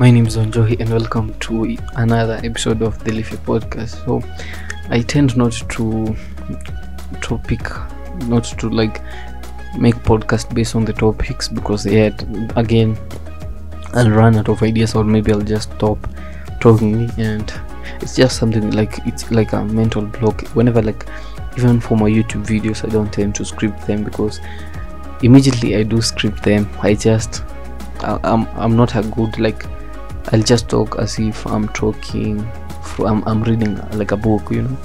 My name is Onjohi, and welcome to another episode of the Leafy Podcast. So, I tend not to topic, not to like make podcast based on the topics because yet again I'll run out of ideas or maybe I'll just stop talking and it's just something like it's like a mental block whenever like even for my youtube videos i don't tend to script them because immediately i do script them i just I, i'm i'm not a good like i'll just talk as if i'm talking I'm, I'm reading like a book you know?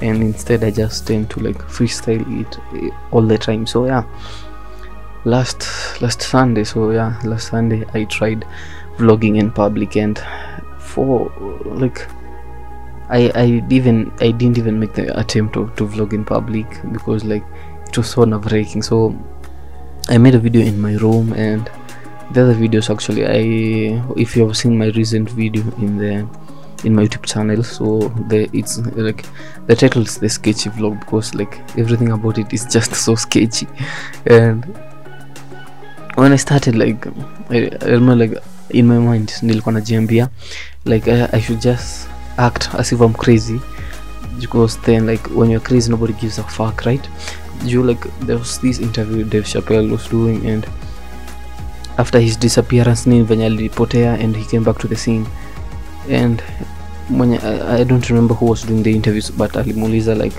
And instead i just tend to like freestyle it eh, all the time. So yeah. Last last sunday so yeah last sunday i tried vlogging in public and for like I I even I didn't even make the attempt to, to vlog in public because like it was so nerve wracking. So I made a video in my room and the other videos actually. I if you have seen my recent video in the in my YouTube channel so the it's like the title is the sketchy vlog because like everything about it is just so sketchy. And when I started like I, I remember like in my mind nilikuwa najiambia like I, I should just act as if I'm crazy because then like when you're crazy nobody gives a fuck right? You like there was this interview Dave Chappelle was doing and after his disappearance nini venye alipotea and he came back to the scene. And mwenye I, don't remember who was doing the interviews but alimuuliza like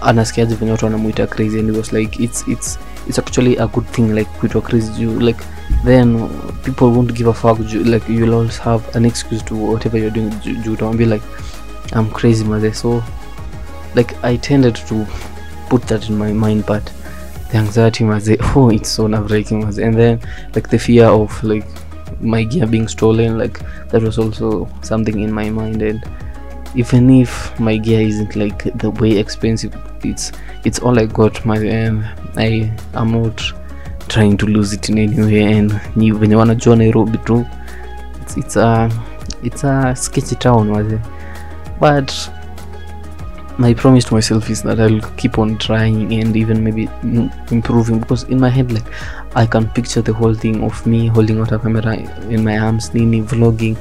anasikiaje venye watu wanamuita crazy and he was like it's it's it's actually a good thing like kuitwa crazy you like then people won't give a fuck like you'll always have an excuse to whatever you're doing ju- juu utawambia like i'm crazy maze so like i tended to put that in my mind but the anxiety maze oh it's so nerve wracking maze and then like the fear of like my gear being stolen like that was also something in my mind. And even if my gear isn't like the way expensive it's it's all i got my and i am not trying to lose it in any way. And ni venye wanajua nairobi tu it's, it's a it's a sketchy town was it? But my promise to myself is that i'll keep on trying and even maybe improving because in my head like i can picture the whole thing of me holding out a camera in my arms nini vlogging.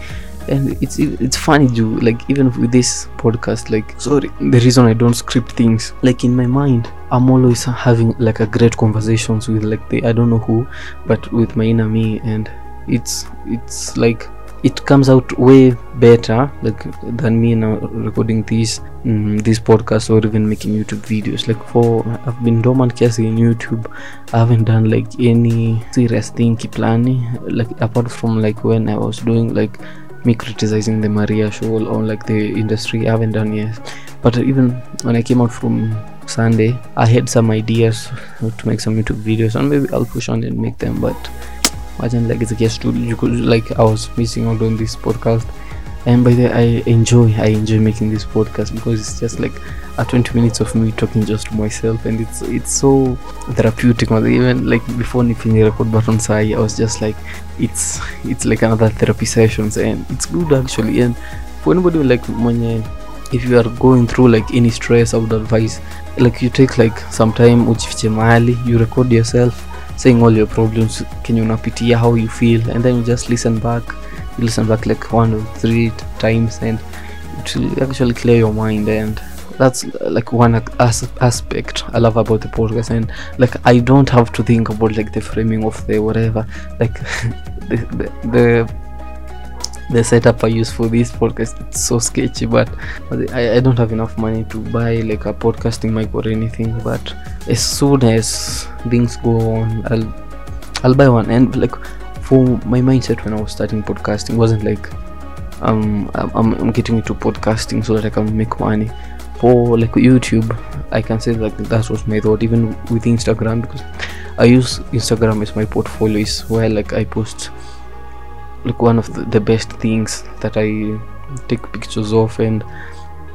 And it's it's funny you like even with this podcast like sorry. the reason i don't script things like in my mind i'm always having like a great conversations with like the i don't know who but with my inner me and it's it's like it comes out way better like than me now recording these mm, this podcast or even making youtube videos. Like for i've been dormant kiasi in youtube. I haven't done like any serious thing planning like apart from like when i was doing like me criticizing the maria show or like the industry i haven't done yet. But even when i came out from sunday i had some ideas to make some youtube videos and maybe i'll push on and make them but imagine like it's a guest studio. Like i was missing out on this podcast. And by the way, i enjoy i enjoy making this podcast because it's just like a 20 minutes of me talking just to myself. And it's it's so therapeutic even like before nifinye record button sai i was just like it's it's like another therapy sessions. And it's good actually. And for anybody like mwenye uh, if you are going through like any stress i would advise like you take like some time ujifiche mahali you record yourself saying all your problems kenye unapitia how you feel? And then you just listen back. You listen back like one or three times and it will actually clear your mind and that's uh, like one as- aspect i love about the podcast. And like i don't have to think about like the framing of the whatever. Like the, the, the the setup I use for this podcast it's so sketchy but I, I don't have enough money to buy like a podcasting mic or anything but as soon as things go on I'll I'll buy one. And like for my mindset when I was starting podcasting wasn't like um I'm, I'm getting into podcasting so that I can make money. For like YouTube I can say like that was my thought even with Instagram because I use Instagram as my portfolio is where like I post like one of the, best things that I take pictures of and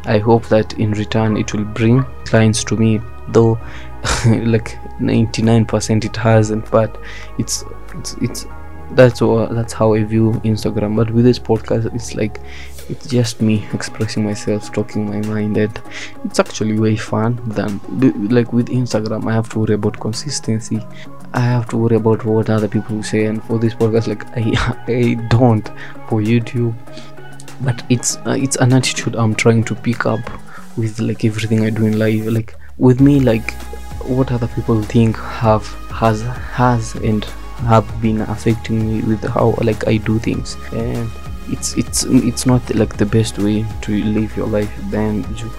I hope that in return it will bring clients to me though like 99% it hasn't but it's it's it's that's what that's how I view Instagram. But with this podcast it's like it's just me expressing myself talking my mind and it's actually way fun than like with instagram i have to worry about consistency. I have to worry about what other people say and for this podcast like i i don't for youtube. But it's uh, it's an attitude i'm trying to pick up with like everything i do in life. Like with me like what other people think have has has and have been affecting me with how like i do things. And it's it's it's not like the best way to live your life then you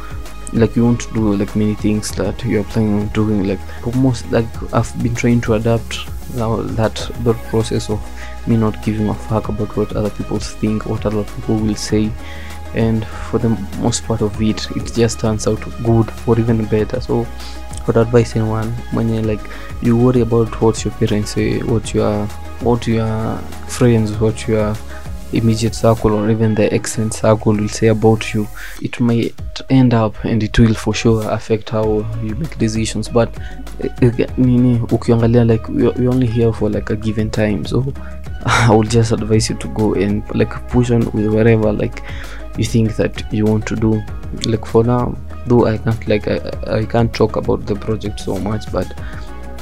like you want to do like many things that you're planning on doing like but most like i've been trying to adapt now that the process of me not giving a fuck about what other people think what other people will say and for the most part of it it just turns out good or even better. So for advice anyone when you like you worry about what your parents say what your what your friends what your immediate circle or even the extent circle will say about you. It might end up and it will for sure affect how you make decisions. But eh, nini ukiangalia like we're only here for like a given time. So i would just advise you to go and like push on with whatever like you think that you want to do. Like for now though i can't like i, I can't talk about the project so much but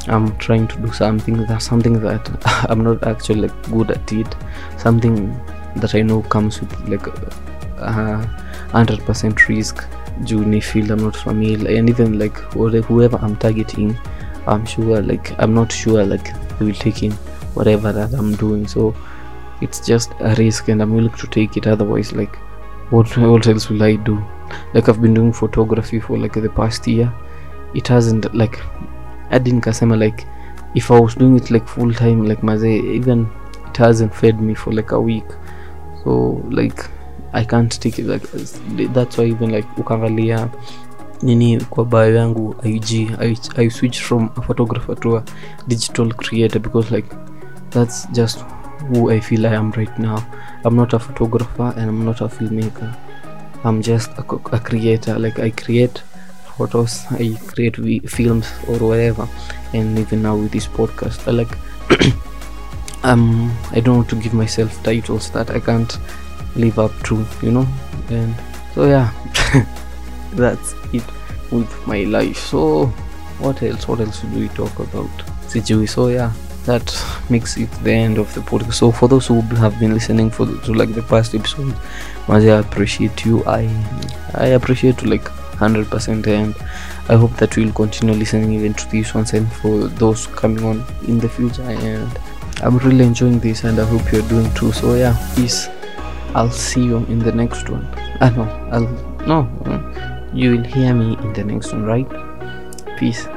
i'm trying to do something that something that i'm not actually like good at it. Something that i know comes with like a hundred percent risk juu ni field i'm not familiar and even like whoever i'm targeting i'm sure like i'm not sure like they will take in whatever that i'm doing. So it's just a risk and i'm willing to take it. Otherwise like what, what else will i do? Like i've been doing photography for like the past year. It hasn't like i didn't kasema like if i was doing it like full time like maze even it hasn't fed me for like a week so like i can't take it like that's why even like ukaangalia nini kwa bio yangu ig I, i switch from a photographer to a digital creator because like that's just who i feel i am right now. I'm not a photographer and i'm not a filmmaker. I'm just a, a creator. Like i create photos i create films or whatever and even now with this podcast i like um i don't want to give myself titles that i can't live up to you know? And so yeah that's it with my life. So what else? What else do we talk about? Sijui so yeah that makes it the end of the podcast. So for those who have been listening for to like the past episode Mazi, i appreciate you. I i appreciate you like 100% and i hope that we'll continue listening even to these ones and for those coming on in the future. And i'm really enjoying this and i hope you're doing too. So yeah peace. I'll see you in the next one. Ah know i'll no you will hear me in the next one right? Peace